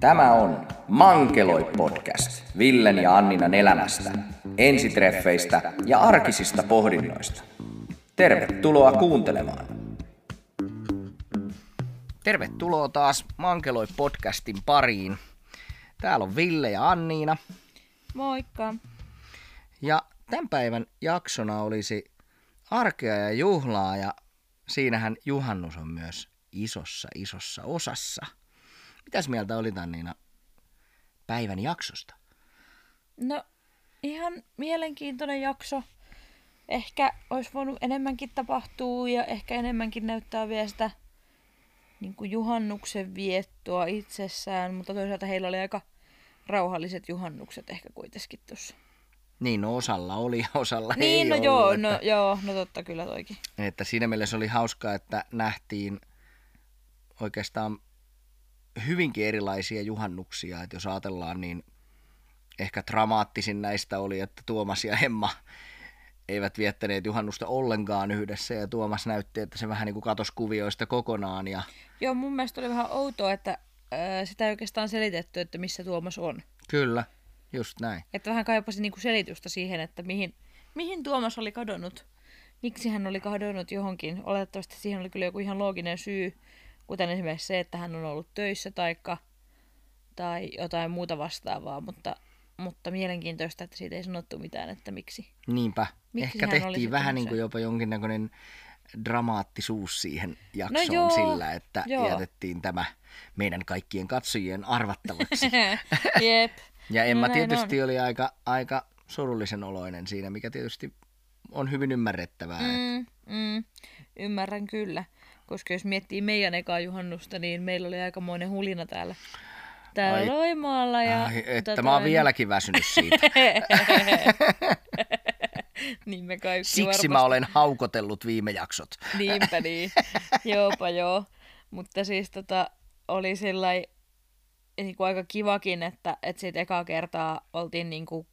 Tämä on Mankeloi podcast Villen ja Anninan elämästä, ensitreffeistä ja arkisista pohdinnoista. Tervetuloa kuuntelemaan. Tervetuloa taas Mankeloi podcastin pariin. Täällä on Ville ja Anniina. Moikka. Ja tämän päivän jaksona olisi arkea ja juhlaa ja siinähän juhannus on myös isossa isossa osassa. Mitäs mieltä oli Anniina päivän jaksosta? No ihan mielenkiintoinen jakso. Ehkä olisi voinut enemmänkin tapahtua ja ehkä enemmänkin näyttää vielä sitä niin kuin juhannuksen viettoa itsessään, mutta toisaalta heillä oli aika rauhalliset juhannukset ehkä kuitenkin tuossa. Niin, no osalla oli, osalla Niin, ei no ollut, joo, että, no joo, no totta kyllä toikin. että siinä mielessä oli hauskaa, että nähtiin oikeastaan hyvinkin erilaisia juhannuksia, että jos ajatellaan, niin ehkä dramaattisin näistä oli, että Tuomas ja Emma eivät viettäneet juhannusta ollenkaan yhdessä ja Tuomas näytti, että se vähän niin kuin katosi kuvioista kokonaan ja Joo, mun mielestä oli vähän outoa, että ää, sitä ei oikeastaan selitetty, että missä Tuomas on. kyllä, just näin. Että vähän kaipasi niinku selitystä siihen, että mihin, mihin Tuomas oli kadonnut. Miksi hän oli kadonnut johonkin. Oletettavasti siihen oli kyllä joku ihan looginen syy, kuten esimerkiksi se, että hän on ollut töissä taikka, tai jotain muuta vastaavaa, mutta, mutta mielenkiintoista, että siitä ei sanottu mitään, että miksi. Niinpä, Miksi ehkä tehtiin vähän niin kuin jopa jonkinnäköinen dramaattisuus siihen jaksoon No joo, sillä, että joo. jätettiin tämä meidän kaikkien katsojien arvattavaksi. Jep. Ja Emma No tietysti oli aika, aika surullisen oloinen siinä, mikä tietysti on hyvin ymmärrettävää. Mm. Mm, mm, ymmärrän kyllä. Koska jos miettii meidän ekaa juhannusta, niin meillä oli aikamoinen hulina täällä, täällä Ai- Loimaalla. Ja, Ai, että tota, mä oon vieläkin väsynyt siitä. niin me kaikki Siksi varmasti. mä olen haukotellut viime jaksot. Niinpä niin. Joopa joo. Mutta siis tota, oli sillai, niin kuin aika kivakin, että, että siitä ekaa kertaa oltiin niin kuin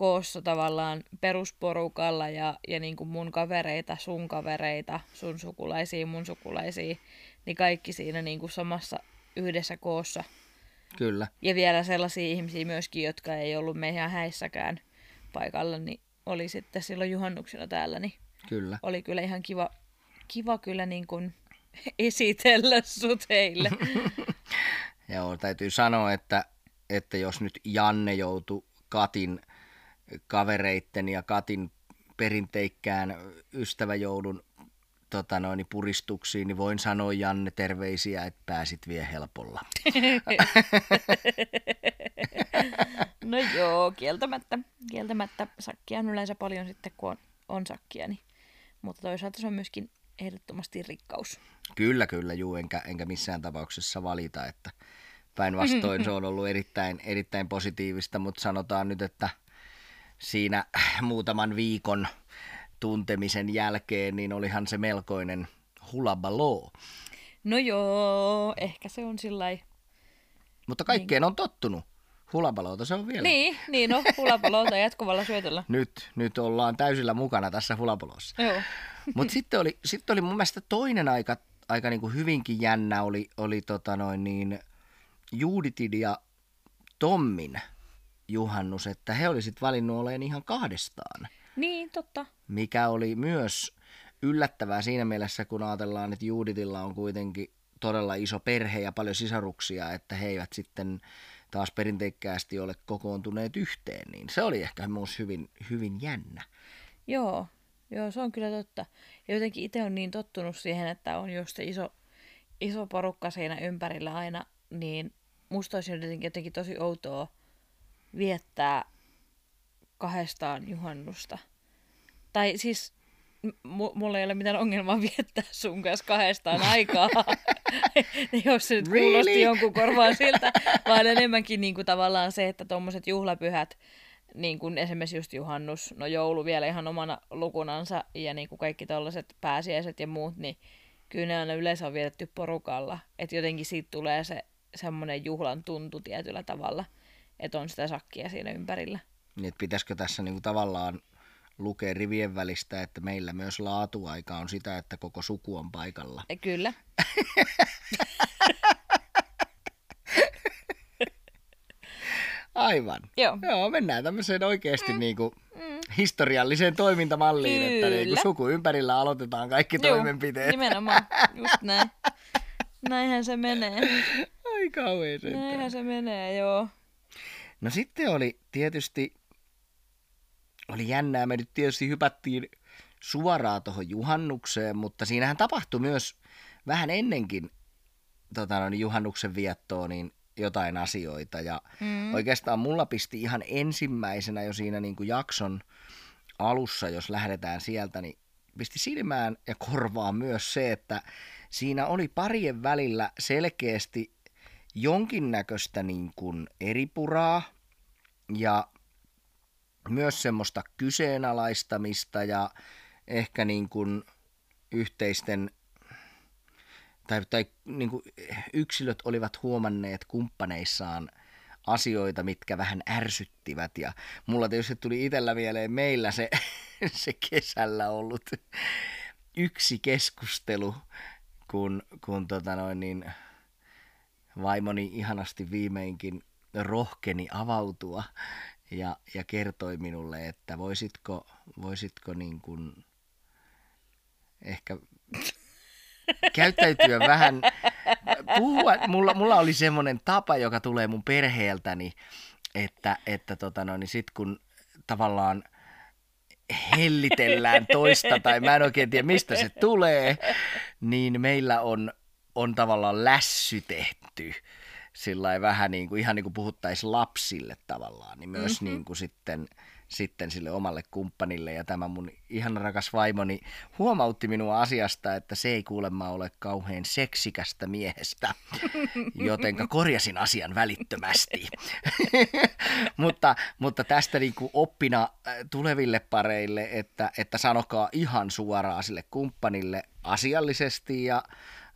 koossa tavallaan perusporukalla ja, ja niin kuin mun kavereita, sun kavereita, sun sukulaisia, mun sukulaisia, niin kaikki siinä niin kuin samassa yhdessä koossa. Kyllä. Ja vielä sellaisia ihmisiä myöskin, jotka ei ollut meidän häissäkään paikalla, niin oli sitten silloin juhannuksena täällä, niin Kyllä. oli kyllä ihan kiva, kiva kyllä niin kuin esitellä sut heille. Joo, täytyy sanoa, että, että jos nyt Janne joutui Katin kavereitten ja Katin perinteikkään ystäväjoulun tota noin, puristuksiin, niin voin sanoa Janne terveisiä, että pääsit vie helpolla. no joo, kieltämättä, kieltämättä sakkia on yleensä paljon sitten, kun on, on sakkia, niin. mutta toisaalta se on myöskin ehdottomasti rikkaus. Kyllä, kyllä, juu, enkä, enkä missään tapauksessa valita, että päinvastoin se on ollut erittäin, erittäin positiivista, mutta sanotaan nyt, että siinä muutaman viikon tuntemisen jälkeen, niin olihan se melkoinen hulabaloo. No joo, ehkä se on sillä Mutta kaikkeen on tottunut. Hulabaloota se on vielä. Niin, niin no, hulapalolta jatkuvalla syötöllä. Nyt, nyt ollaan täysillä mukana tässä hulapalossa. Joo. Mutta sitten oli, sitten oli mun mielestä toinen aika, aika niin kuin hyvinkin jännä oli, oli tota noin niin Juditin ja Tommin juhannus, että he olisivat valinnut olemaan ihan kahdestaan, Niin, totta. mikä oli myös yllättävää siinä mielessä, kun ajatellaan, että Juditilla on kuitenkin todella iso perhe ja paljon sisaruksia, että he eivät sitten taas perinteikkäästi ole kokoontuneet yhteen, niin se oli ehkä myös hyvin, hyvin jännä. Joo, joo, se on kyllä totta. Ja jotenkin itse on niin tottunut siihen, että on just se iso, iso porukka siinä ympärillä aina, niin musta olisi jotenkin, jotenkin tosi outoa viettää kahdestaan juhannusta. Tai siis m- mulla ei ole mitään ongelmaa viettää sun kanssa kahdestaan aikaa, jos se nyt kuulosti Really? jonkun korvaan siltä, vaan enemmänkin niin kuin tavallaan se, että tuommoiset juhlapyhät, niin kuin esimerkiksi just juhannus, no joulu vielä ihan omana lukunansa ja niin kuin kaikki tällaiset pääsiäiset ja muut, niin kyllä ne aina yleensä on vietetty porukalla. Että jotenkin siitä tulee se semmoinen juhlan tuntu tietyllä tavalla, että on sitä sakkia siinä ympärillä. Niin, että pitäisikö tässä niinku tavallaan lukea rivien välistä, että meillä myös laatuaika on sitä, että koko suku on paikalla. Ja kyllä. Aivan. Joo. Joo, mennään tämmöiseen oikeasti mm. niinku historialliseen toimintamalliin, että niinku Kyllä. suku ympärillä aloitetaan kaikki Joo, toimenpiteet. nimenomaan, just näin. Näinhän se menee. Ai kauhean. Näinhän se menee, joo. No sitten oli tietysti, oli jännää, me nyt tietysti hypättiin suoraan tuohon juhannukseen, mutta siinähän tapahtui myös vähän ennenkin tota, noin, juhannuksen viettoa niin jotain asioita. Ja mm. oikeastaan mulla pisti ihan ensimmäisenä jo siinä niin kuin jakson alussa, jos lähdetään sieltä, niin pisti silmään ja korvaan myös se, että siinä oli parien välillä selkeästi jonkinnäköistä niin kuin eripuraa ja myös semmoista kyseenalaistamista ja ehkä niin kuin yhteisten tai, tai niin kuin yksilöt olivat huomanneet kumppaneissaan asioita, mitkä vähän ärsyttivät. Ja mulla tietysti tuli itsellä mieleen meillä se, se kesällä ollut yksi keskustelu, kun, kun tota noin niin, vaimoni ihanasti viimeinkin rohkeni avautua ja, ja kertoi minulle, että voisitko, voisitko niin kuin ehkä käyttäytyä vähän, puhua, mulla, mulla oli semmoinen tapa, joka tulee mun perheeltäni, että, että tota no, niin sit kun tavallaan hellitellään toista, tai mä en oikein tiedä mistä se tulee, niin meillä on, on tavallaan lässytetty sillä vähän niin kuin, ihan niin kuin puhuttaisiin lapsille tavallaan, niin myös mm-hmm. niin kuin sitten, sitten sille omalle kumppanille. Ja tämä mun ihan rakas vaimoni huomautti minua asiasta, että se ei kuulemma ole kauhean seksikästä miehestä, jotenka korjasin asian välittömästi. mutta, mutta tästä niin kuin oppina tuleville pareille, että, että sanokaa ihan suoraan sille kumppanille asiallisesti ja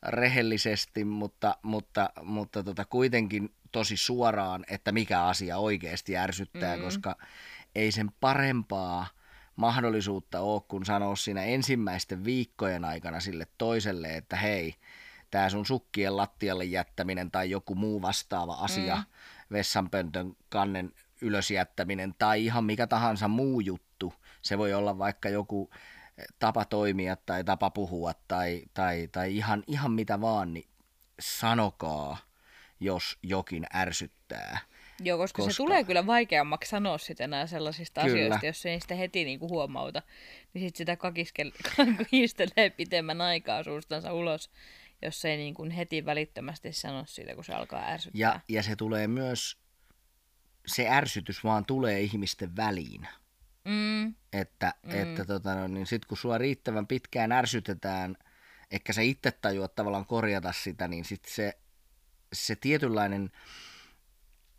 rehellisesti, mutta, mutta, mutta tota, kuitenkin tosi suoraan, että mikä asia oikeasti ärsyttää, mm-hmm. koska ei sen parempaa mahdollisuutta ole, kun sanoa siinä ensimmäisten viikkojen aikana sille toiselle, että hei, tämä sun sukkien lattialle jättäminen tai joku muu vastaava asia, mm. vessanpöntön kannen ylös jättäminen tai ihan mikä tahansa muu juttu, se voi olla vaikka joku tapa toimia tai tapa puhua tai, tai, tai ihan, ihan mitä vaan, niin sanokaa, jos jokin ärsyttää. Joo, koska, koska se tulee kyllä vaikeammaksi sanoa sitten enää sellaisista kyllä. asioista, jos ei sitä heti niinku huomauta. Niin sitten sitä kakistelee pitemmän aikaa suustansa ulos, jos ei niinku heti välittömästi sano siitä, kun se alkaa ärsyttää. Ja, ja se tulee myös, se ärsytys vaan tulee ihmisten väliin. Mm. Että, mm. että tota, no, niin sit kun sua riittävän pitkään ärsytetään, ehkä sä itse tajuat tavallaan korjata sitä, niin sit se, se tietynlainen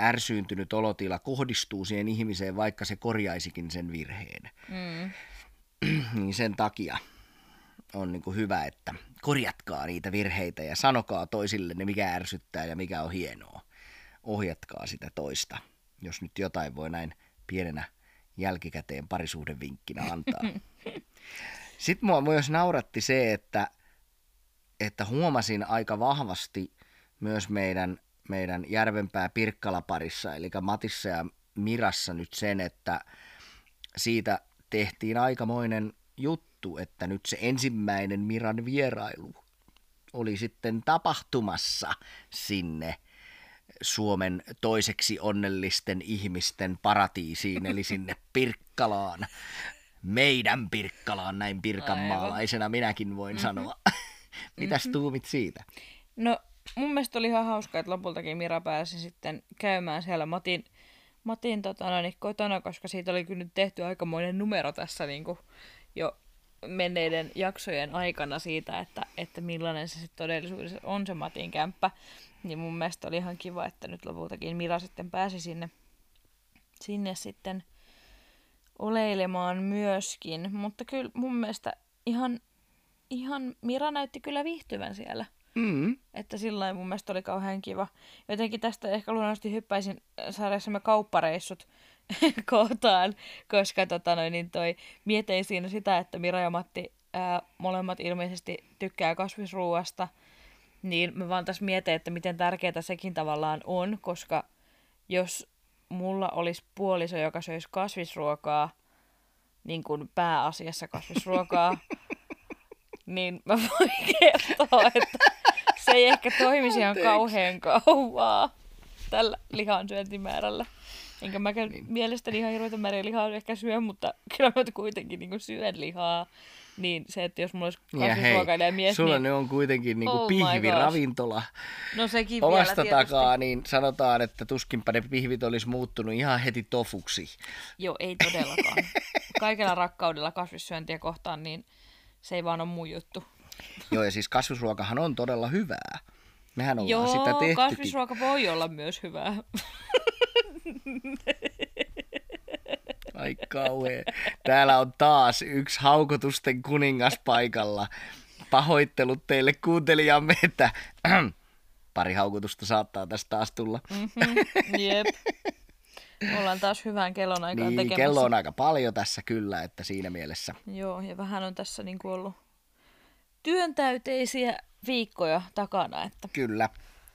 ärsyyntynyt olotila kohdistuu siihen ihmiseen, vaikka se korjaisikin sen virheen. Mm. niin sen takia on niin kuin hyvä, että korjatkaa niitä virheitä ja sanokaa toisille ne, mikä ärsyttää ja mikä on hienoa. Ohjatkaa sitä toista, jos nyt jotain voi näin pienenä jälkikäteen parisuhdevinkkinä antaa. Sitten mua myös nauratti se, että, että huomasin aika vahvasti myös meidän, meidän Järvenpää Pirkkala-parissa, eli Matissa ja Mirassa nyt sen, että siitä tehtiin aikamoinen juttu, että nyt se ensimmäinen Miran vierailu oli sitten tapahtumassa sinne Suomen toiseksi onnellisten ihmisten paratiisiin, eli sinne Pirkkalaan. Meidän Pirkkalaan, näin pirkanmaalaisena minäkin voin mm-hmm. sanoa. Mitäs mm-hmm. tuumit siitä? No mun mielestä oli ihan hauska, että lopultakin Mira pääsi sitten käymään siellä Matin, Matin tota, no, niin, kotona, koska siitä oli kyllä nyt tehty aikamoinen numero tässä niin kuin jo menneiden jaksojen aikana siitä, että, että millainen se sitten todellisuudessa on se Matin kämppä. Niin mun mielestä oli ihan kiva, että nyt lopultakin Mira sitten pääsi sinne, sinne sitten oleilemaan myöskin. Mutta kyllä mun mielestä ihan, ihan Mira näytti kyllä viihtyvän siellä. Mm. Että sillä mun mielestä oli kauhean kiva. Jotenkin tästä ehkä luonnollisesti hyppäisin saadessamme kauppareissut kohtaan, koska tota noin, niin toi, mietin siinä sitä, että Mira ja Matti ää, molemmat ilmeisesti tykkää kasvisruuasta, niin mä vaan tässä mietin, että miten tärkeää sekin tavallaan on, koska jos mulla olisi puoliso, joka söisi kasvisruokaa, niin kuin pääasiassa kasvisruokaa, niin mä voin kertoa, että se ei ehkä toimisi ihan kauhean kauaa tällä lihansyöntimäärällä. Enkä mä niin. mielestäni ihan hirveätä määrää lihaa ehkä syö, mutta kyllä mä kuitenkin niin syön lihaa. Niin se, että jos mulla olisi kasvisruokailija mies, sulla niin... ne on kuitenkin niinku Oh pihviravintola No sekin omasta vielä tietysti. takaa, niin sanotaan, että tuskinpä ne pihvit olisi muuttunut ihan heti tofuksi. Joo, ei todellakaan. Kaikella rakkaudella kasvissyöntiä kohtaan, niin se ei vaan ole mun juttu. Joo, ja siis kasvisruokahan on todella hyvää. Mehän ollaan Joo, sitä tehtykin. kasvisruoka voi olla myös hyvää. Ai kauhea. Täällä on taas yksi haukotusten kuningas paikalla. Pahoittelut teille kuuntelijamme, että pari haukotusta saattaa tästä taas tulla. Mm-hmm, jep. Ollaan taas hyvään kellonaikaan Niin, tekemässä. kello on aika paljon tässä kyllä, että siinä mielessä. Joo, ja vähän on tässä niin kuin ollut työntäyteisiä viikkoja takana, että Kyllä,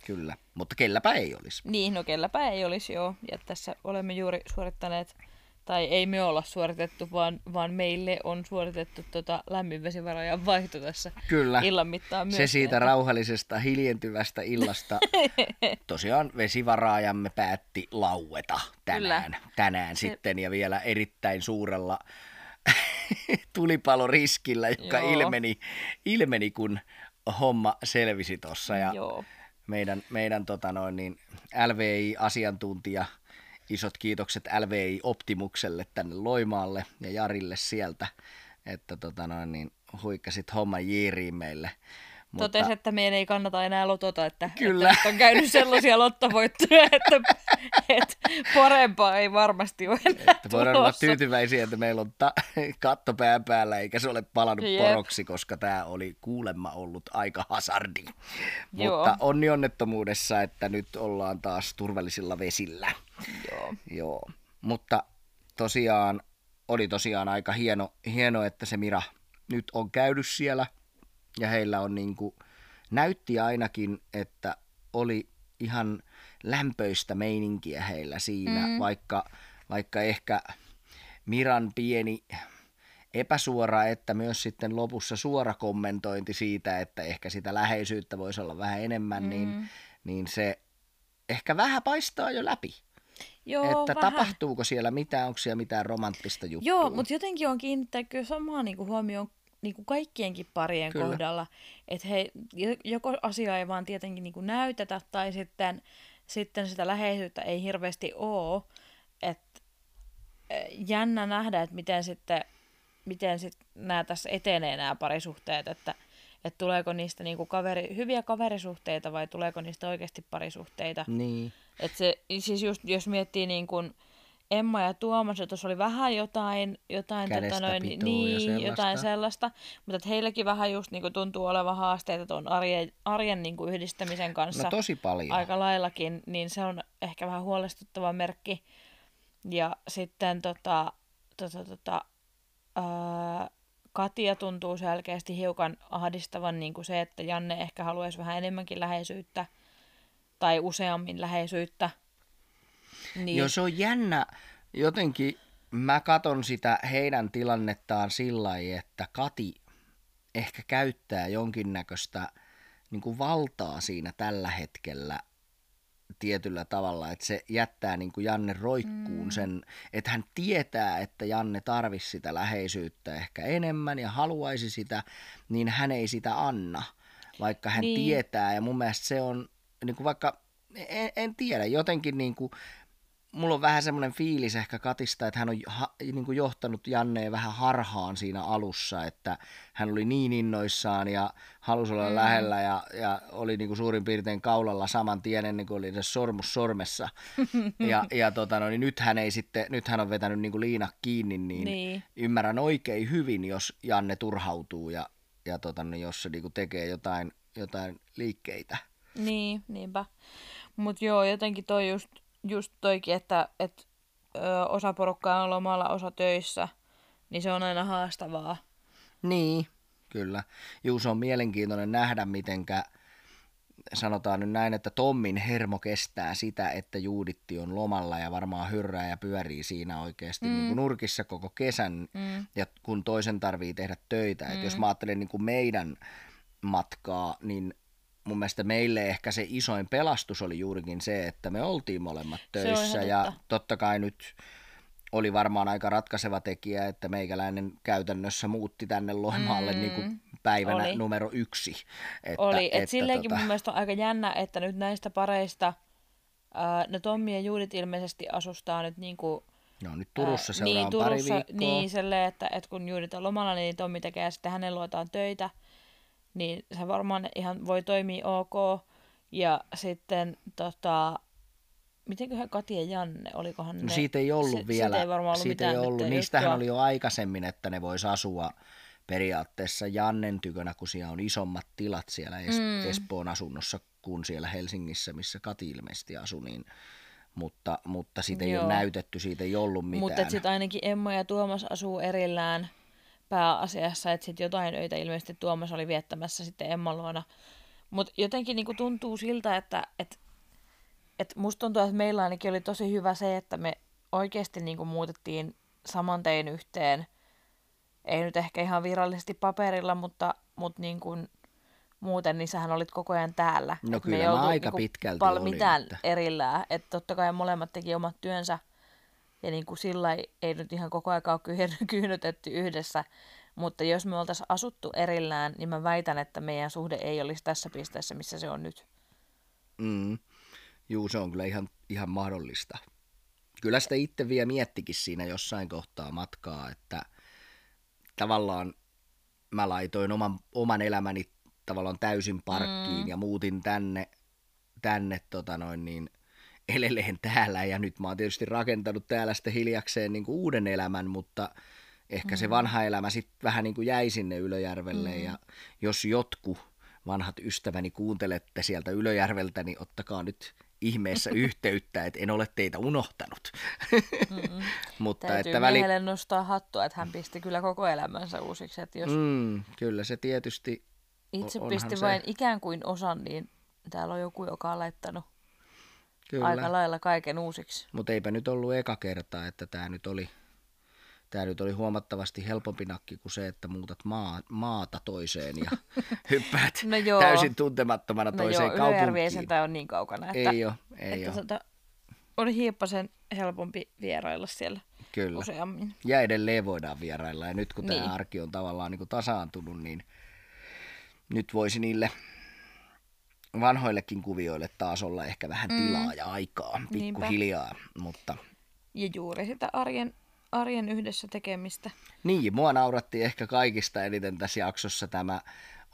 kyllä. Mutta kelläpä ei olisi. niin, no kelläpä ei olisi joo. Ja tässä olemme juuri suorittaneet, tai ei me olla suoritettu, vaan, vaan meille on suoritettu tota lämminvesivarojen vaihto tässä Kyllä. illan mittaan myös. Se siitä rauhallisesta, hiljentyvästä illasta. Tosiaan vesivaraajamme päätti laueta tänään, tänään Se- sitten ja vielä erittäin suurella tulipaloriskillä, joka Joo. ilmeni, ilmeni, kun homma selvisi tuossa. Ja Joo. meidän, meidän tota noin, niin LVI-asiantuntija, isot kiitokset LVI Optimukselle tänne Loimaalle ja Jarille sieltä, että tota noin, niin huikkasit homman jiiriin meille. Mutta... Totesi, että meidän ei kannata enää lotota, että, Kyllä. että on käynyt sellaisia lottovoittoja, että, että parempaa ei varmasti ole enää Että voidaan olla tyytyväisiä, että meillä on ta- katto pään päällä eikä se ole palannut Jep. poroksi, koska tämä oli kuulemma ollut aika hasardi. Joo. Mutta onni onnettomuudessa, että nyt ollaan taas turvallisilla vesillä. Joo. Joo, mutta tosiaan oli tosiaan aika hieno, hieno, että se Mira nyt on käynyt siellä ja heillä on niin kuin, näytti ainakin, että oli ihan lämpöistä meininkiä heillä siinä, mm. vaikka, vaikka ehkä Miran pieni epäsuora, että myös sitten lopussa suora kommentointi siitä, että ehkä sitä läheisyyttä voisi olla vähän enemmän, mm. niin, niin se ehkä vähän paistaa jo läpi. Joo, että vähän. tapahtuuko siellä mitään, onko siellä mitään romanttista juttua. Joo, mutta jotenkin on kiinnittää kyllä samaa niin kuin huomioon niin kuin kaikkienkin parien Kyllä. kohdalla, että he, jo- joko asia ei vaan tietenkin niin kuin näytetä, tai sitten, sitten sitä läheisyyttä ei hirveästi ole, että jännä nähdä, että miten sitten, miten sitten nämä tässä etenee nämä parisuhteet, että, että tuleeko niistä niin kuin kaveri, hyviä kaverisuhteita vai tuleeko niistä oikeasti parisuhteita. Niin. Et se, siis just jos miettii niin kuin Emma ja Tuomas, tuossa oli vähän jotain, jotain, Kädestä noin, niin, sellaista. jotain sellaista, mutta et heilläkin vähän just niin kuin tuntuu olevan haasteita tuon arjen, arjen niin kuin yhdistämisen kanssa No tosi paljon. aika laillakin, niin se on ehkä vähän huolestuttava merkki. Ja sitten tota, tota, tota, ää, Katia tuntuu selkeästi hiukan ahdistavan niin kuin se, että Janne ehkä haluaisi vähän enemmänkin läheisyyttä tai useammin läheisyyttä. Niin, Joo, se on jännä. Jotenkin mä katon sitä heidän tilannettaan sillä lailla, että Kati ehkä käyttää jonkinnäköistä niin kuin valtaa siinä tällä hetkellä tietyllä tavalla, että se jättää niin kuin Janne roikkuun mm. sen, että hän tietää, että Janne tarvisi sitä läheisyyttä ehkä enemmän ja haluaisi sitä, niin hän ei sitä anna, vaikka hän niin. tietää ja mun mielestä se on, niin kuin vaikka, en, en tiedä, jotenkin niin kuin, mulla on vähän semmoinen fiilis ehkä Katista, että hän on ha, niin kuin johtanut Janneen vähän harhaan siinä alussa, että hän oli niin innoissaan ja halusi olla mm. lähellä ja, ja oli niin kuin suurin piirtein kaulalla saman tien ennen kuin oli se sormus sormessa. ja ja tota, no, niin nyt hän ei sitten, nyt hän on vetänyt niin kuin liina kiinni, niin, Niin. ymmärrän oikein hyvin, jos Janne turhautuu ja, ja tota, niin jos se niin kuin tekee jotain, jotain liikkeitä. Niin, niinpä. Mutta joo, jotenkin toi just, just toikin, että et, ö, osa porukkaa on lomalla, osa töissä, niin se on aina haastavaa. Niin, kyllä. Juu, se on mielenkiintoinen nähdä, mitenkä, sanotaan nyt näin, että Tommin hermo kestää sitä, että Juuditti on lomalla ja varmaan hyrrää ja pyörii siinä oikeasti mm. niin kuin nurkissa koko kesän, mm. ja kun toisen tarvii tehdä töitä. Mm. Et jos mä ajattelen niin kuin meidän matkaa, niin mun mielestä meille ehkä se isoin pelastus oli juurikin se, että me oltiin molemmat töissä ja totta kai nyt oli varmaan aika ratkaiseva tekijä, että meikäläinen käytännössä muutti tänne Loimaalle mm. niin kuin päivänä oli. numero yksi. Että, oli, että, että silleenkin tota... mun mielestä on aika jännä, että nyt näistä pareista ää, ne Tommi ja Juudit ilmeisesti asustaa nyt niin kuin No nyt Turussa ää, niin, Turussa, pari viikkoa. Niin, silleen, että, että kun Juudit on lomalla, niin Tommi tekee ja sitten hänen luotaan töitä niin se varmaan ihan voi toimia ok. Ja sitten tota, mitenköhän Kati ja Janne, olikohan no, ne? siitä ei ollut se, vielä. Siitä ei varmaan ollut siitä ei ollut. Niistähän juttua. oli jo aikaisemmin, että ne vois asua periaatteessa Jannen tykönä, kun siellä on isommat tilat siellä es- mm. Espoon asunnossa kuin siellä Helsingissä, missä Kati ilmeisesti asui, niin mutta, mutta siitä ei Joo. ole näytetty, siitä ei ollut mitään. Mutta sitten ainakin Emma ja Tuomas asuu erillään pääasiassa, että sitten jotain öitä ilmeisesti Tuomas oli viettämässä sitten Emman luona. Mutta jotenkin niinku tuntuu siltä, että et, et musta tuntuu, että meillä ainakin oli tosi hyvä se, että me oikeasti niinku muutettiin saman tein yhteen. Ei nyt ehkä ihan virallisesti paperilla, mutta, mutta niin kuin muuten, niin sähän olit koko ajan täällä. No Et kyllä me mä aika niinku pitkälti pal- olin. mitään että... erillään. Että totta kai molemmat teki omat työnsä ja niin kuin sillä ei, nyt ihan koko ajan ole kyhnytetty yhdessä, mutta jos me oltaisiin asuttu erillään, niin mä väitän, että meidän suhde ei olisi tässä pisteessä, missä se on nyt. Mm. Juu, se on kyllä ihan, ihan mahdollista. Kyllä sitä itse vielä miettikin siinä jossain kohtaa matkaa, että tavallaan mä laitoin oman, oman elämäni tavallaan täysin parkkiin mm. ja muutin tänne, tänne tota noin, niin eleleen täällä ja nyt mä oon tietysti rakentanut täällä sitten hiljakseen niin kuin uuden elämän, mutta ehkä mm. se vanha elämä sitten vähän niin kuin jäi sinne Ylöjärvelle mm. ja jos jotkut vanhat ystäväni kuuntelette sieltä Ylöjärveltä, niin ottakaa nyt ihmeessä yhteyttä, että en ole teitä unohtanut. Mm. Mutta Täytyy että väli... nostaa hattua, että hän pisti kyllä koko elämänsä uusiksi. Että jos... mm, kyllä se tietysti Itse pisti se... vain ikään kuin osan, niin täällä on joku, joka on laittanut Kyllä. aika lailla kaiken uusiksi. Mutta eipä nyt ollut eka kerta, että tämä nyt oli tämä nyt oli huomattavasti helpompi nakki kuin se, että muutat maa, maata toiseen ja hyppäät no joo. täysin tuntemattomana no toiseen joo, kaupunkiin. No on niin kaukana, että, ei ole, ei että. Tota, oli hiippasen helpompi vierailla siellä Kyllä. useammin. Ja edelleen voidaan vierailla ja nyt kun niin. tämä arki on tavallaan niin kuin tasaantunut, niin nyt voisi niille vanhoillekin kuvioille taas olla ehkä vähän mm. tilaa mm. ja aikaa pikkuhiljaa, mutta... Ja juuri sitä arjen, arjen yhdessä tekemistä. Niin, mua nauratti ehkä kaikista eniten tässä jaksossa tämä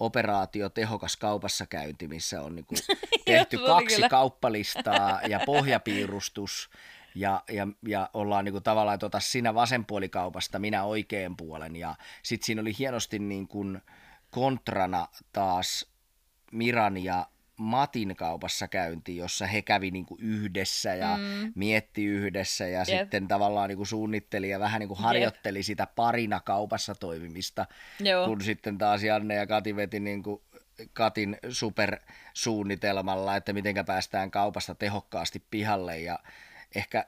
operaatio tehokas kaupassa käynti, missä on niin tehty kaksi kyllä. kauppalistaa ja pohjapiirustus ja, ja, ja ollaan niin kuin tavallaan, että ota sinä vasenpuolikaupasta, minä oikean puolen ja sitten siinä oli hienosti niin kuin kontrana taas Miran ja Matin kaupassa käynti, jossa he kävi niinku yhdessä ja mm. mietti yhdessä ja Jep. sitten tavallaan niinku suunnitteli ja vähän niinku harjoitteli Jep. sitä parina kaupassa toimimista, Joo. kun sitten taas Janne ja Kati veti niinku Katin supersuunnitelmalla, että miten päästään kaupasta tehokkaasti pihalle ja ehkä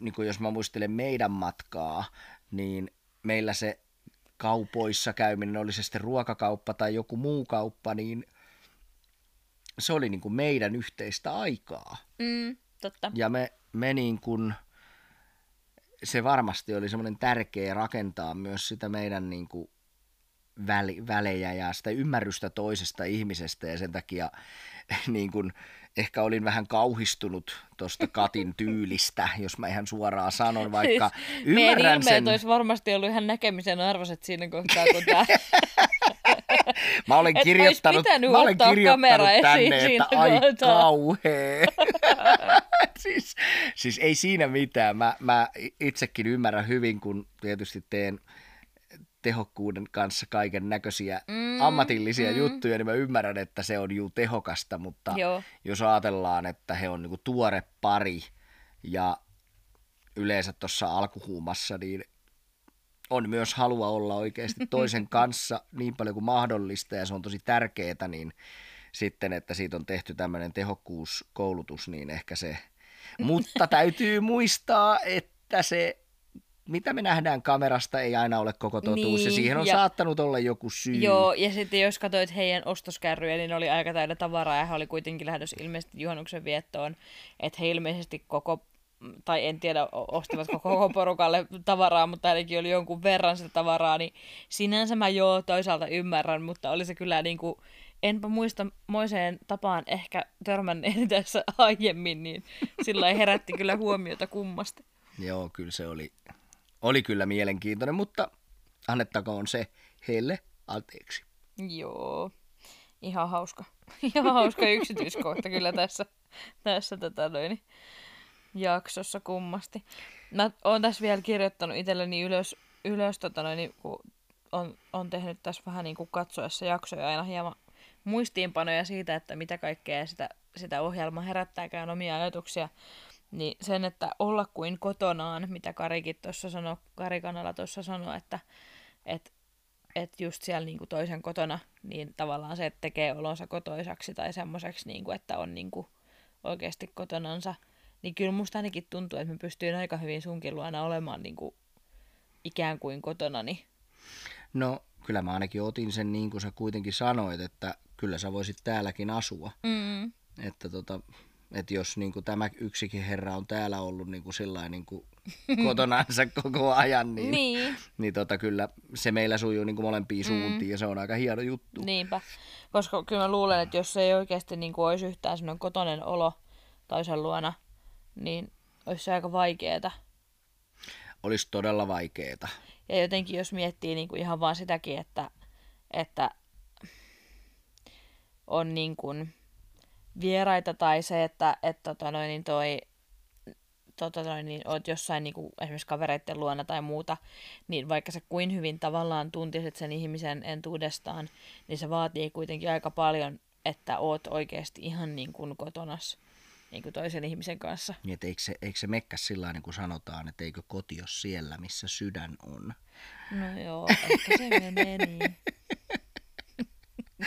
niin kuin jos mä muistelen meidän matkaa, niin meillä se kaupoissa käyminen, oli se sitten ruokakauppa tai joku muu kauppa, niin se oli niin kuin meidän yhteistä aikaa. Mm, totta. Ja me, me niin kuin, se varmasti oli semmoinen tärkeä rakentaa myös sitä meidän niin kuin väli, välejä ja sitä ymmärrystä toisesta ihmisestä ja sen takia niin kuin, ehkä olin vähän kauhistunut tuosta Katin tyylistä, jos mä ihan suoraan sanon, vaikka siis ymmärrän sen. olisi varmasti ollut ihan näkemisen arvoiset siinä kohtaa, kun tämä Mä olen kirjoittanut, mä olen kirjoittanut tänne, että ai kauhea. siis, siis ei siinä mitään. Mä, mä itsekin ymmärrän hyvin, kun tietysti teen tehokkuuden kanssa kaiken näköisiä mm, ammatillisia mm. juttuja, niin mä ymmärrän, että se on juu tehokasta, mutta Joo. jos ajatellaan, että he on niinku tuore pari ja yleensä tuossa alkuhuumassa, niin on myös halua olla oikeasti toisen kanssa niin paljon kuin mahdollista ja se on tosi tärkeää, niin sitten, että siitä on tehty tämmöinen tehokkuuskoulutus, niin ehkä se. Mutta täytyy muistaa, että se mitä me nähdään kamerasta ei aina ole koko totuus niin, ja siihen on ja, saattanut olla joku syy. Joo, ja sitten jos katsoit heidän ostoskärryjä, niin oli aika täynnä tavaraa ja he oli kuitenkin lähdössä ilmeisesti juhannuksen viettoon, että he ilmeisesti koko tai en tiedä ostivatko koko porukalle tavaraa, mutta ainakin oli jonkun verran sitä tavaraa, niin sinänsä mä joo toisaalta ymmärrän, mutta oli se kyllä niin kuin, enpä muista moiseen tapaan ehkä törmänneeni tässä aiemmin, niin sillä herätti kyllä huomiota kummasti. Joo, kyllä se oli, oli kyllä mielenkiintoinen, mutta annettakoon se heille anteeksi. Joo, ihan hauska. Ihan hauska yksityiskohta kyllä tässä, tässä tätä noin jaksossa kummasti. Mä oon tässä vielä kirjoittanut itselleni ylös, ylös tota noin, niin kun on, on tehnyt tässä vähän niin kuin katsoessa jaksoja aina hieman muistiinpanoja siitä, että mitä kaikkea sitä, sitä ohjelma herättääkään omia ajatuksia. Niin sen, että olla kuin kotonaan, mitä Karikin tuossa sanoi, Kari Kanala tuossa sanoi, että et, et just siellä niinku toisen kotona, niin tavallaan se, että tekee olonsa kotoisaksi tai semmoiseksi, niinku, että on niinku oikeasti kotonansa – niin kyllä musta ainakin tuntuu, että mä pystyin aika hyvin sunkin luona olemaan niin kuin ikään kuin kotonani. No, kyllä mä ainakin otin sen niin kuin sä kuitenkin sanoit, että kyllä sä voisit täälläkin asua. Mm. Että tota, että jos niin kuin tämä yksikin herra on täällä ollut niin kuin sillain, niin kuin kotonansa koko ajan, niin, niin. niin tota, kyllä se meillä sujuu niin kuin molempiin mm. suuntiin ja se on aika hieno juttu. Niinpä, koska kyllä mä luulen, että jos se ei oikeasti niin kuin olisi yhtään sellainen kotonen olo toisen luona, niin olisi se aika vaikeeta. Olisi todella vaikeeta. Ja jotenkin jos miettii niin kuin ihan vaan sitäkin, että, että on niin kuin vieraita tai se, että, että tota noin, niin toi, tota noin, niin oot jossain niin kuin esimerkiksi kavereiden luona tai muuta, niin vaikka se kuin hyvin tavallaan tuntisit sen ihmisen entuudestaan, niin se vaatii kuitenkin aika paljon, että oot oikeasti ihan niin kuin kotonas niin kuin toisen ihmisen kanssa. Niin, että eikö se, eikö se mekkä sillä niin kuin sanotaan, että eikö koti ole siellä, missä sydän on? No joo, ehkä se menee niin.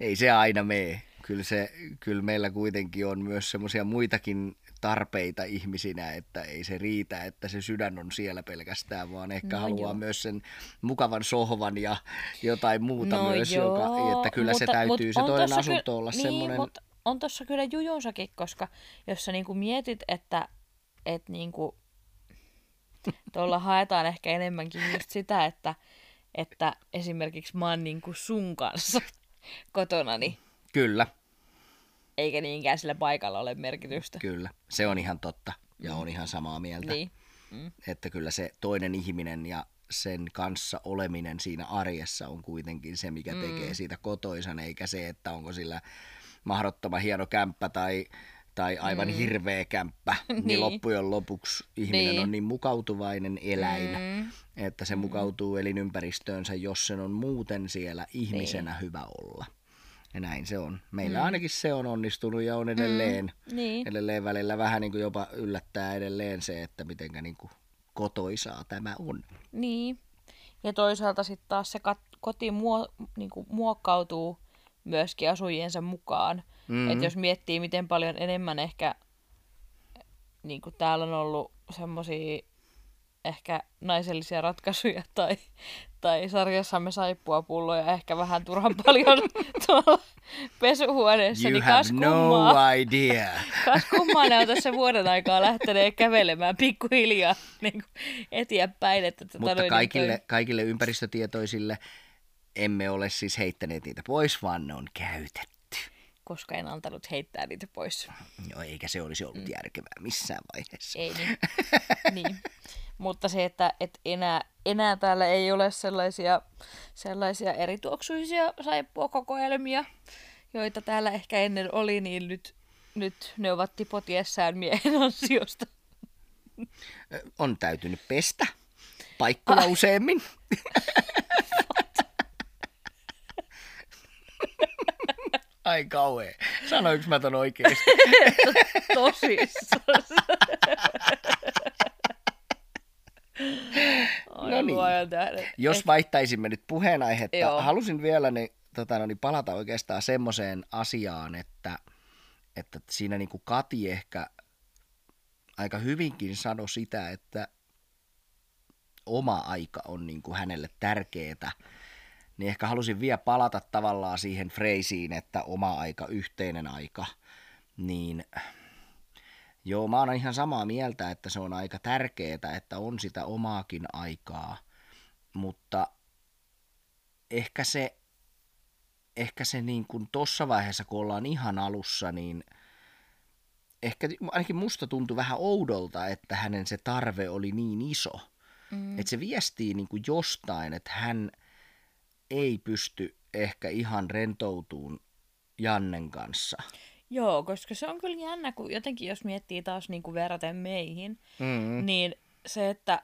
Ei se aina mene. Kyllä, se, kyllä meillä kuitenkin on myös semmoisia muitakin tarpeita ihmisinä, että ei se riitä, että se sydän on siellä pelkästään, vaan ehkä no haluaa joo. myös sen mukavan sohvan ja jotain muuta no myös, joo, joka, että kyllä mutta, se täytyy se toinen asunto ky- olla niin, semmoinen... Mutta on tuossa kyllä jujunsakin, koska jos sä niinku mietit, että et niinku, tuolla haetaan ehkä enemmänkin just sitä, että, että esimerkiksi mä oon niinku sun kanssa kotona, niin Kyllä. Eikä niinkään sillä paikalla ole merkitystä. Kyllä, se on ihan totta ja mm. on ihan samaa mieltä. Niin. Mm. Että kyllä se toinen ihminen ja sen kanssa oleminen siinä arjessa on kuitenkin se, mikä mm. tekee siitä kotoisan, eikä se, että onko sillä mahdottoman hieno kämppä tai, tai aivan mm. hirveä kämppä, niin. niin loppujen lopuksi ihminen niin. on niin mukautuvainen eläin, mm. että se mm. mukautuu elinympäristöönsä, jos sen on muuten siellä ihmisenä niin. hyvä olla. Ja näin se on. Meillä mm. ainakin se on onnistunut ja on edelleen, mm. niin. edelleen välillä vähän niin kuin jopa yllättää edelleen se, että miten niin kuin kotoisaa tämä on. Niin. Ja toisaalta sitten taas se kat- koti muo, niin kuin muokkautuu myöskin asujiensa mukaan. Mm-hmm. Että jos miettii, miten paljon enemmän ehkä niin kuin täällä on ollut semmoisia ehkä naisellisia ratkaisuja tai, tai sarjassamme saippua pulloja ehkä vähän turhan paljon tuolla pesuhuoneessa. You niin have no idea. Kas kummaa ne on tässä vuoden aikaa lähteneet kävelemään pikkuhiljaa niin eteenpäin. Että, tota Mutta kaikille, toi... kaikille ympäristötietoisille emme ole siis heittäneet niitä pois, vaan ne on käytetty. Koska en antanut heittää niitä pois. Joo, eikä se olisi ollut mm. järkevää missään vaiheessa. Ei niin. niin. Mutta se, että, että enää, enää täällä ei ole sellaisia, sellaisia erituoksuisia saippuakokoelmia, joita täällä ehkä ennen oli, niin nyt, nyt ne ovat tipotiessään miehen ansiosta. On täytynyt pestä paikkuna ah. useammin. Ai kauhea. Sanoinko mä ton oikeesti? Tosissaan. no niin. Jos vaihtaisimme nyt puheenaihetta, Joo. halusin vielä ne tota, no, niin palata oikeastaan semmoiseen asiaan, että, että siinä niin kuin Kati ehkä aika hyvinkin sanoi sitä, että oma aika on niin kuin hänelle tärkeää, niin ehkä halusin vielä palata tavallaan siihen freisiin, että oma aika, yhteinen aika, niin joo, mä oon ihan samaa mieltä, että se on aika tärkeää, että on sitä omaakin aikaa, mutta ehkä se, ehkä se niin kuin tossa vaiheessa, kun ollaan ihan alussa, niin ehkä ainakin musta tuntui vähän oudolta, että hänen se tarve oli niin iso. Mm. Että se viestii niin kuin jostain, että hän ei pysty ehkä ihan rentoutuun Jannen kanssa. Joo, koska se on kyllä jännä, kun jotenkin jos miettii taas niin kuin verraten meihin, mm-hmm. niin se, että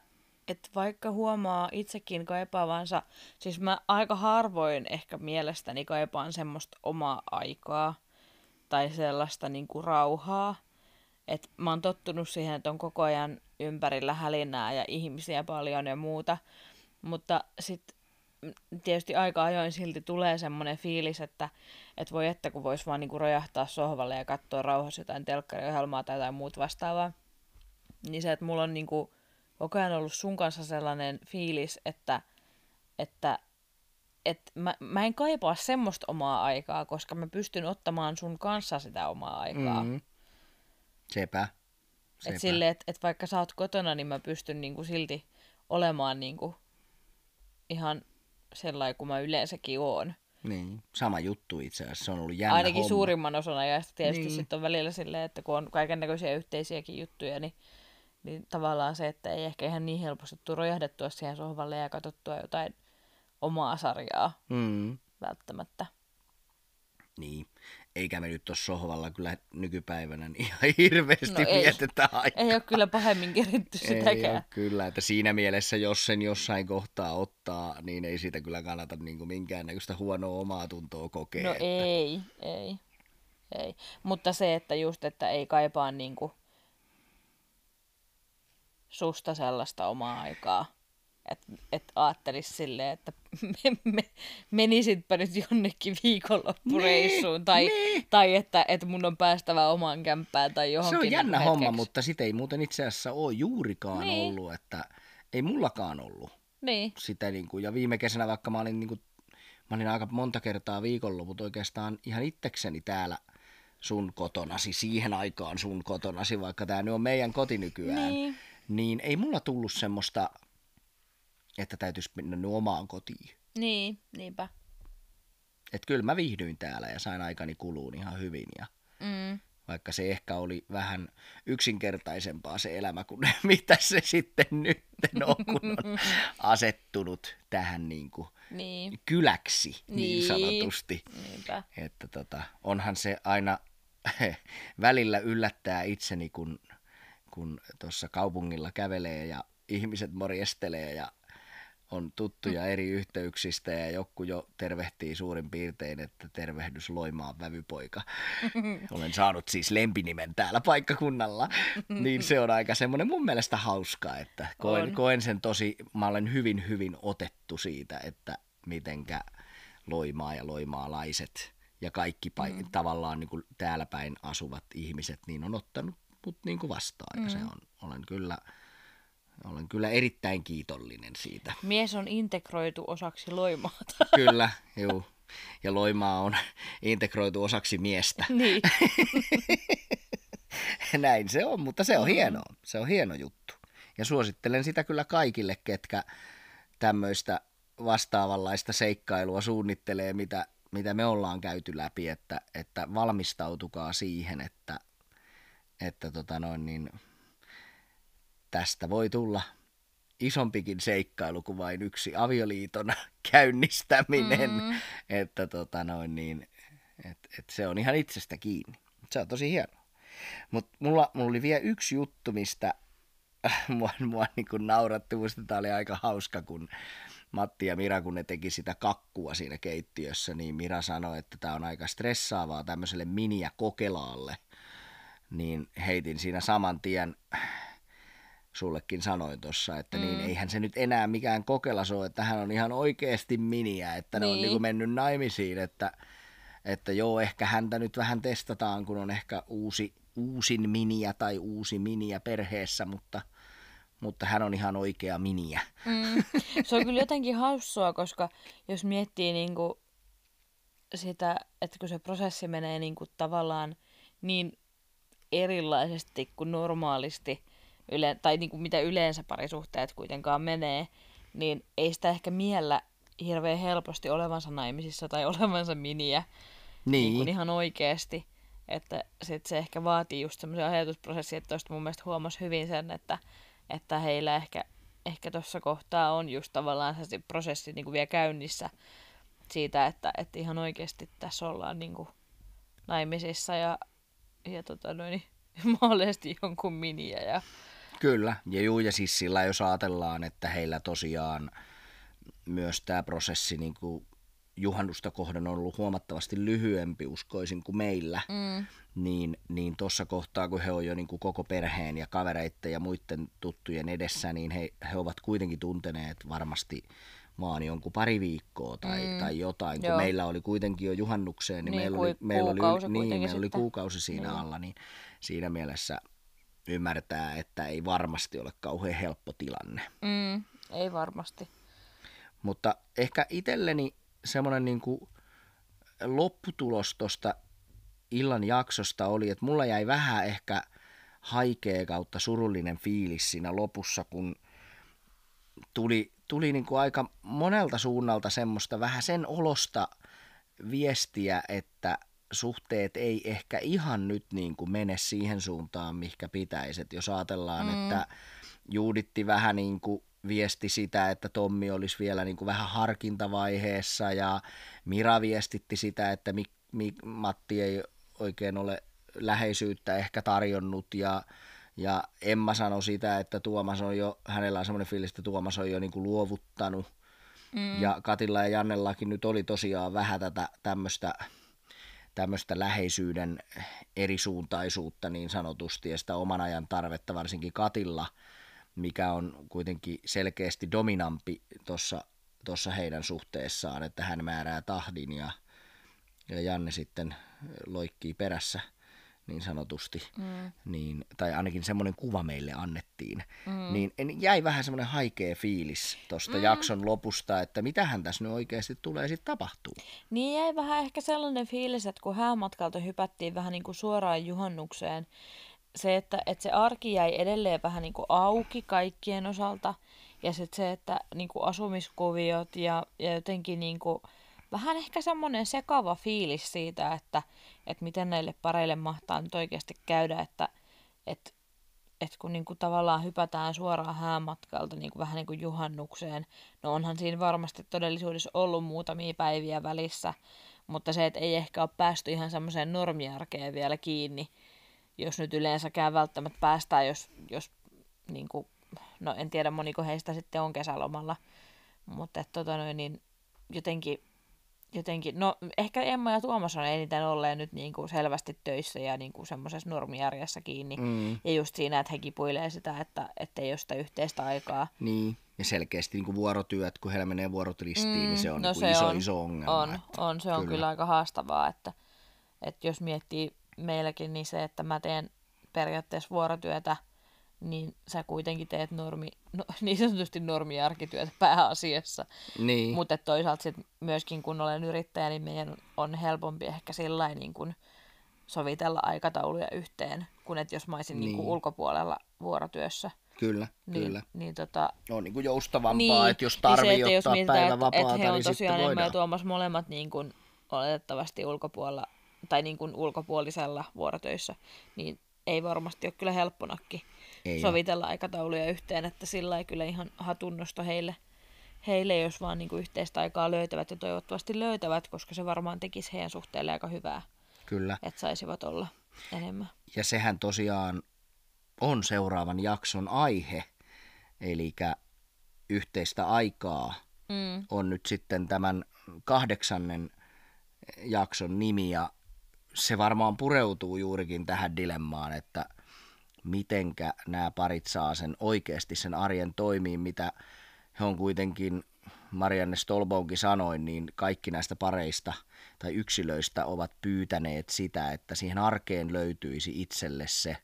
että vaikka huomaa itsekin kaipaavansa, siis mä aika harvoin ehkä mielestäni kaipaan semmoista omaa aikaa tai sellaista niin kuin rauhaa. että mä oon tottunut siihen, että on koko ajan ympärillä hälinää ja ihmisiä paljon ja muuta. Mutta sitten tietysti aika ajoin silti tulee semmoinen fiilis, että, että voi että kun voisi vaan niinku rojahtaa sohvalle ja katsoa rauhassa jotain telkkariohjelmaa tai jotain muut vastaavaa. Niin se, että mulla on niinku koko ajan ollut sun kanssa sellainen fiilis, että, että että mä, mä en kaipaa semmoista omaa aikaa, koska mä pystyn ottamaan sun kanssa sitä omaa aikaa. Mm-hmm. Sepä. Sepä. Et sille, että et vaikka sä oot kotona, niin mä pystyn niinku silti olemaan niinku ihan sellainen kuin mä yleensäkin oon. Niin, sama juttu itse asiassa, se on ollut jännä Ainakin homma. suurimman osan ajasta tietysti niin. sitten on välillä silleen, että kun on kaiken näköisiä yhteisiäkin juttuja, niin niin tavallaan se, että ei ehkä ihan niin helposti tule rojahdettua siihen sohvalle ja katsottua jotain omaa sarjaa mm. välttämättä. Niin, eikä me nyt tuossa sohvalla kyllä nykypäivänä niin ihan hirveästi no ei. vietetä aikaa. Ei ole kyllä pahemmin keritty sitäkään. Ei ole kyllä, että siinä mielessä, jos sen jossain kohtaa ottaa, niin ei siitä kyllä kannata niin minkäännäköistä huonoa omaa tuntoa kokea. No että... ei, ei, ei. Mutta se, että just, että ei kaipaa niin kuin susta sellaista omaa aikaa. Että et ajattelisi silleen, että me, me, menisitpä nyt jonnekin viikonloppureissuun. Nee, tai, nee. tai että, että mun on päästävä omaan kämppään tai johonkin. Se on jännä hetkeksi. homma, mutta sitä ei muuten itse asiassa ole juurikaan niin. ollut. Että ei mullakaan ollut niin. sitä. Niin kuin, ja viime kesänä vaikka mä olin, niin kuin, mä olin aika monta kertaa viikonloput oikeastaan ihan itsekseni täällä sun kotonasi, siihen aikaan sun kotonasi, vaikka tämä nyt on meidän koti nykyään. Niin niin ei mulla tullut semmoista, että täytyisi mennä nyt omaan kotiin. Niin, niinpä. Että kyllä mä viihdyin täällä ja sain aikani kuluun ihan hyvin ja mm. vaikka se ehkä oli vähän yksinkertaisempaa se elämä kuin mitä se sitten nyt on, kun on asettunut tähän niin kuin niin. kyläksi niin, niin sanotusti. Niinpä. Että tota, onhan se aina välillä yllättää itseni, kun kun tuossa kaupungilla kävelee ja ihmiset morjestelee ja on tuttuja eri yhteyksistä ja joku jo tervehtii suurin piirtein, että tervehdys Loimaan vävypoika. Olen saanut siis lempinimen täällä paikkakunnalla. Niin se on aika semmoinen mun mielestä hauska, että koen, koen sen tosi, mä olen hyvin hyvin otettu siitä, että mitenkä Loimaa ja loimaalaiset ja kaikki paik- mm. tavallaan niin kuin täällä päin asuvat ihmiset niin on ottanut mut niin kuin vastaan. Mm. Ja se mm. on, olen kyllä, olen kyllä erittäin kiitollinen siitä. Mies on integroitu osaksi Loimaata. Kyllä, juu. Ja Loimaa on integroitu osaksi miestä. Niin. Näin se on, mutta se on mm. hienoa. Se on hieno juttu. Ja suosittelen sitä kyllä kaikille, ketkä tämmöistä vastaavanlaista seikkailua suunnittelee, mitä, mitä me ollaan käyty läpi, että, että valmistautukaa siihen, että että tota noin, niin tästä voi tulla isompikin seikkailu kuin vain yksi avioliiton käynnistäminen. Mm. Että tota noin, niin, et, et se on ihan itsestä kiinni. Se on tosi hienoa. Mutta mulla, mulla oli vielä yksi juttu, mistä mua, mua niin kuin nauratti. Musta tämä oli aika hauska, kun Matti ja Mira, kun ne teki sitä kakkua siinä keittiössä, niin Mira sanoi, että tämä on aika stressaavaa tämmöiselle mini- ja kokelaalle – niin heitin siinä saman tien sullekin sanoin tuossa, että niin, mm. niin eihän se nyt enää mikään kokelas ole, että hän on ihan oikeasti miniä, että niin. ne on niin kuin mennyt naimisiin, että, että joo, ehkä häntä nyt vähän testataan, kun on ehkä uusi, uusin miniä tai uusi miniä perheessä, mutta, mutta hän on ihan oikea miniä. Mm. Se on kyllä jotenkin hassua, koska jos miettii niin kuin sitä, että kun se prosessi menee niin kuin tavallaan niin erilaisesti kuin normaalisti, yle, tai niin kuin mitä yleensä parisuhteet kuitenkaan menee, niin ei sitä ehkä miellä hirveän helposti olevansa naimisissa tai olevansa miniä niin. Niin kuin ihan oikeasti. Että sit se ehkä vaatii just semmoisen ajatusprosessin, että tuosta mun mielestä huomasi hyvin sen, että, että heillä ehkä, ehkä tuossa kohtaa on just tavallaan se prosessi niin kuin vielä käynnissä siitä, että, että ihan oikeasti tässä ollaan niin kuin naimisissa ja, ja tota noin, mahdollisesti jonkun miniä. Ja... Kyllä, ja juu, ja siis sillä jos ajatellaan, että heillä tosiaan myös tämä prosessi niin kuin juhannusta kohden on ollut huomattavasti lyhyempi uskoisin kuin meillä, mm. niin, niin tuossa kohtaa, kun he on jo niin kuin koko perheen ja kavereiden ja muiden tuttujen edessä, niin he, he ovat kuitenkin tunteneet varmasti vaan jonkun pari viikkoa tai, mm. tai jotain, kun Joo. meillä oli kuitenkin jo juhannukseen, niin, niin meillä, oli, meillä, oli, niin, meillä oli kuukausi siinä niin. alla, niin siinä mielessä ymmärtää, että ei varmasti ole kauhean helppo tilanne. Mm, ei varmasti. Mutta ehkä itselleni semmoinen niin kuin lopputulos tuosta illan jaksosta oli, että mulla jäi vähän ehkä haikea kautta surullinen fiilis siinä lopussa, kun tuli, tuli niin kuin aika monelta suunnalta semmoista vähän sen olosta viestiä, että suhteet ei ehkä ihan nyt niin kuin mene siihen suuntaan, mihinkä pitäisi. Et jos ajatellaan, mm. että Juuditti vähän niin kuin viesti sitä, että Tommi olisi vielä niin kuin vähän harkintavaiheessa ja Mira viestitti sitä, että mi, mi, Matti ei oikein ole läheisyyttä ehkä tarjonnut ja, ja Emma sanoi sitä, että Tuomas on jo, hänellä on semmoinen fiilis, että Tuomas on jo niin kuin luovuttanut mm. ja Katilla ja Jannellakin nyt oli tosiaan vähän tätä tämmöistä tämmöistä läheisyyden erisuuntaisuutta niin sanotusti ja sitä oman ajan tarvetta varsinkin Katilla – mikä on kuitenkin selkeästi dominampi tuossa heidän suhteessaan, että hän määrää tahdin ja, ja Janne sitten loikkii perässä niin sanotusti, mm. niin, tai ainakin semmoinen kuva meille annettiin, mm. niin jäi vähän semmoinen haikea fiilis tuosta mm. jakson lopusta, että mitähän tässä nyt oikeasti tulee sitten tapahtuu. Niin jäi vähän ehkä sellainen fiilis, että kun häämatkalta hypättiin vähän niin kuin suoraan juhannukseen, se, että, että se arki jäi edelleen vähän niin kuin auki kaikkien osalta. Ja sitten se, että niin kuin asumiskuviot ja, ja jotenkin niin kuin, vähän ehkä semmoinen sekava fiilis siitä, että, että miten näille pareille mahtaa nyt oikeasti käydä, että, että, että kun niin kuin tavallaan hypätään suoraan häämatkalta niin kuin vähän niin kuin juhannukseen, no onhan siinä varmasti todellisuudessa ollut muutamia päiviä välissä, mutta se, että ei ehkä ole päästy ihan semmoiseen normiarkeen vielä kiinni, jos nyt yleensäkään välttämättä päästään, jos, jos niin kuin, no en tiedä moniko heistä sitten on kesälomalla, mutta tota noin, niin jotenkin, jotenkin, no ehkä Emma ja Tuomas on eniten olleen nyt niin kuin selvästi töissä ja niin kuin semmoisessa normijärjessä kiinni. Mm. Ja just siinä, että he kipuilee sitä, että, että ei ole sitä yhteistä aikaa. Niin, ja selkeästi niin kuin vuorotyöt, kun heillä menee vuorot ristiin, mm, niin se on no niin se iso, on, iso ongelma. On, että, on, se on kyllä. kyllä aika haastavaa, että, että jos miettii meilläkin niin se, että mä teen periaatteessa vuorotyötä, niin sä kuitenkin teet normi, no, niin sanotusti normiarkityötä pääasiassa. Niin. Mutta toisaalta sit myöskin kun olen yrittäjä, niin meidän on helpompi ehkä sillä niin kun sovitella aikatauluja yhteen, kun että jos mä olisin niin. Niin ulkopuolella vuorotyössä. Kyllä, niin, kyllä. Niin, tota, on niin kuin joustavampaa, niin, että jos tarvii niin se, että ottaa jos päivän vapaata, että he on niin tosiaan sitten voidaan. Tuomas molemmat niin kuin oletettavasti ulkopuolella tai niin kuin ulkopuolisella vuorotöissä, niin ei varmasti ole kyllä helpponakki ei sovitella ole. aikatauluja yhteen, että sillä ei kyllä ihan hatunnosta heille, heille jos vaan niin kuin yhteistä aikaa löytävät ja toivottavasti löytävät, koska se varmaan tekisi heidän suhteelle aika hyvää. Kyllä. Että saisivat olla enemmän. Ja sehän tosiaan on seuraavan jakson aihe, eli yhteistä aikaa mm. on nyt sitten tämän kahdeksannen jakson nimi ja se varmaan pureutuu juurikin tähän dilemmaan, että mitenkä nämä parit saa sen oikeasti sen arjen toimiin, mitä he on kuitenkin, Marianne Stolbounkin sanoin, niin kaikki näistä pareista tai yksilöistä ovat pyytäneet sitä, että siihen arkeen löytyisi itselle se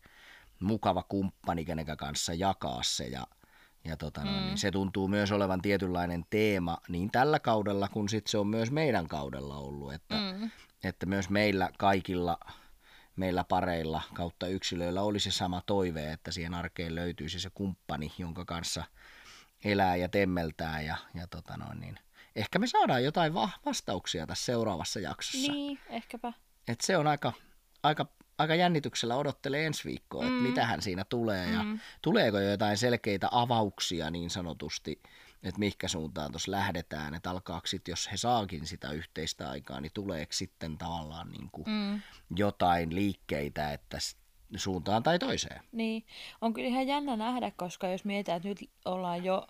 mukava kumppani, kenen kanssa jakaa se ja ja tota, mm. niin se tuntuu myös olevan tietynlainen teema niin tällä kaudella kuin sit se on myös meidän kaudella ollut, että, mm. että myös meillä kaikilla meillä pareilla kautta yksilöillä olisi sama toive, että siihen arkeen löytyisi se kumppani, jonka kanssa elää ja temmeltää ja, ja tota noin, niin ehkä me saadaan jotain va- vastauksia tässä seuraavassa jaksossa. Niin, ehkäpä. Et se on aika, aika, aika jännityksellä odottelee ensi viikkoa, mm. että mitähän siinä tulee mm. ja tuleeko jo jotain selkeitä avauksia niin sanotusti, että mihinkä suuntaan tuossa lähdetään, että alkaako sitten, jos he saakin sitä yhteistä aikaa, niin tuleeko sitten tavallaan niin kuin mm. jotain liikkeitä, että suuntaan tai toiseen. Niin, on kyllä ihan jännä nähdä, koska jos mietitään, että nyt ollaan jo,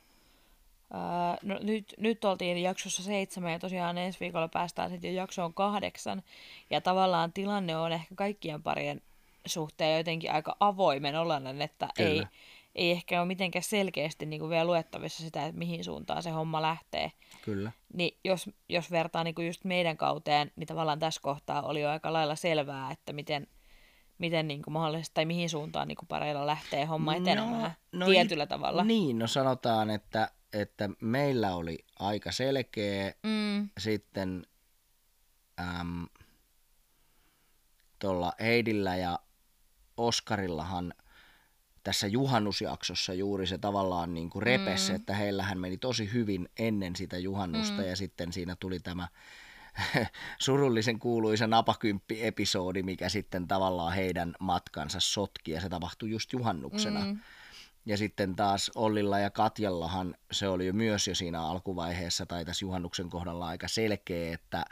ää, no nyt, nyt oltiin jaksossa seitsemän ja tosiaan ensi viikolla päästään sitten jo jaksoon kahdeksan, ja tavallaan tilanne on ehkä kaikkien parien suhteen jotenkin aika avoimen olainen, että kyllä. ei, ei ehkä ole mitenkään selkeästi niin kuin vielä luettavissa sitä, että mihin suuntaan se homma lähtee. Kyllä. Niin jos, jos vertaa niin kuin just meidän kauteen, niin tavallaan tässä kohtaa oli jo aika lailla selvää, että miten, miten niin kuin mahdollisesti, tai mihin suuntaan niin kuin pareilla lähtee homma no, etenemään no, no tietyllä i, tavalla. Niin, no sanotaan, että, että meillä oli aika selkeä, mm. sitten äm, tuolla Heidillä ja Oskarillahan – tässä juhannusjaksossa juuri se tavallaan niin kuin repes, mm. että heillähän meni tosi hyvin ennen sitä juhannusta mm. ja sitten siinä tuli tämä surullisen kuuluisa napakymppi-episodi, mikä sitten tavallaan heidän matkansa sotki ja se tapahtui just juhannuksena. Mm. Ja sitten taas Ollilla ja Katjallahan se oli jo myös jo siinä alkuvaiheessa tai tässä juhannuksen kohdalla aika selkeä, että,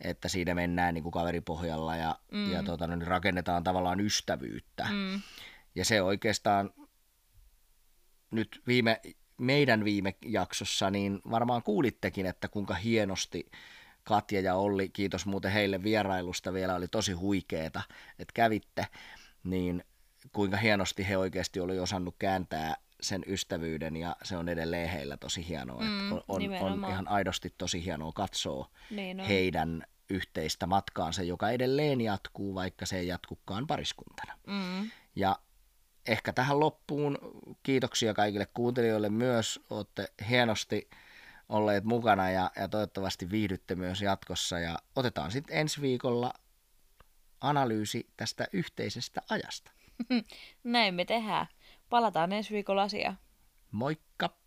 että siinä mennään niin kuin kaveripohjalla ja, mm. ja tota, niin rakennetaan tavallaan ystävyyttä. Mm. Ja se oikeastaan nyt viime, meidän viime jaksossa, niin varmaan kuulittekin, että kuinka hienosti Katja ja Olli, kiitos muuten heille vierailusta vielä, oli tosi huikeeta, että kävitte, niin kuinka hienosti he oikeasti oli osannut kääntää sen ystävyyden ja se on edelleen heillä tosi hienoa. Mm, on, on, on ihan aidosti tosi hienoa katsoa niin on. heidän yhteistä matkaansa, joka edelleen jatkuu, vaikka se ei jatkukaan pariskuntana. Mm. Ja ehkä tähän loppuun kiitoksia kaikille kuuntelijoille myös. Olette hienosti olleet mukana ja, ja toivottavasti viihdytte myös jatkossa. Ja otetaan sitten ensi viikolla analyysi tästä yhteisestä ajasta. Näin me tehdään. Palataan ensi viikolla asiaan. Moikka!